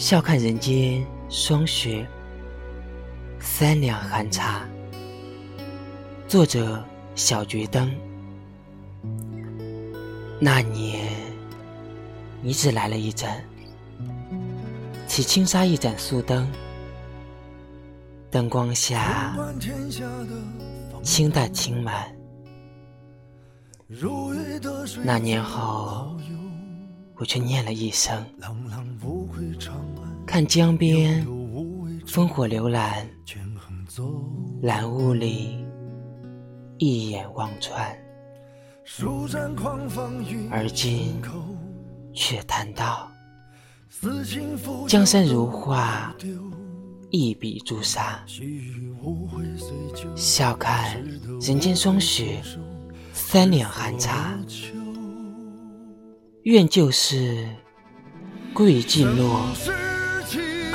笑看人间霜雪，三两寒茶。作者：小桔灯。那年，你只来了一阵，起轻纱一盏素灯，灯光下，清淡轻满。那年后，我却念了一声，看江边烽火流岚，蓝雾里一眼望穿。而今却叹道江山如画，一笔朱砂，笑看人间霜雪。三两寒茶，愿旧事归尽落，